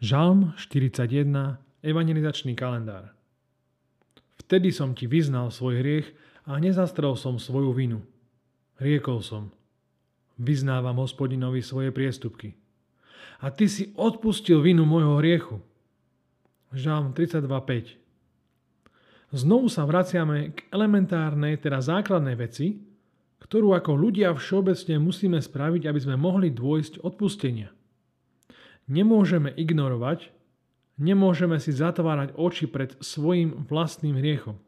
Žalm 41, evangelizačný kalendár. Vtedy som ti vyznal svoj hriech a nezastrel som svoju vinu. Riekol som, vyznávam hospodinovi svoje priestupky. A ty si odpustil vinu môjho hriechu. Žalm 32.5 Znovu sa vraciame k elementárnej, teda základnej veci, ktorú ako ľudia všeobecne musíme spraviť, aby sme mohli dôjsť odpustenia nemôžeme ignorovať, nemôžeme si zatvárať oči pred svojim vlastným hriechom.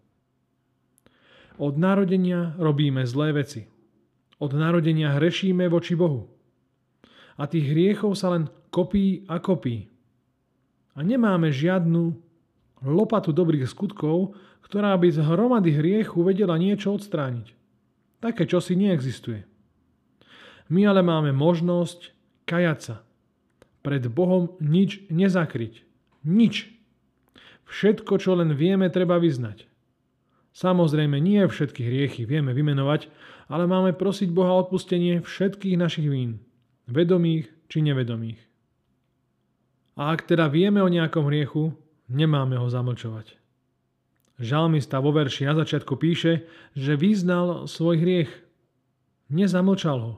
Od narodenia robíme zlé veci. Od narodenia hrešíme voči Bohu. A tých hriechov sa len kopí a kopí. A nemáme žiadnu lopatu dobrých skutkov, ktorá by z hromady hriechu vedela niečo odstrániť. Také čosi neexistuje. My ale máme možnosť kajať sa, pred Bohom nič nezakryť. Nič. Všetko, čo len vieme, treba vyznať. Samozrejme, nie všetky hriechy vieme vymenovať, ale máme prosiť Boha odpustenie všetkých našich vín, vedomých či nevedomých. A ak teda vieme o nejakom hriechu, nemáme ho zamlčovať. Žalmista vo verši na začiatku píše, že vyznal svoj hriech. Nezamlčal ho,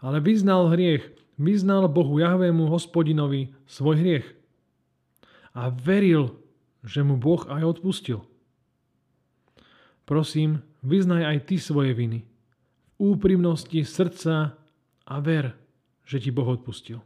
ale vyznal hriech vyznal Bohu Jahvému hospodinovi svoj hriech a veril, že mu Boh aj odpustil. Prosím, vyznaj aj ty svoje viny v úprimnosti srdca a ver, že ti Boh odpustil.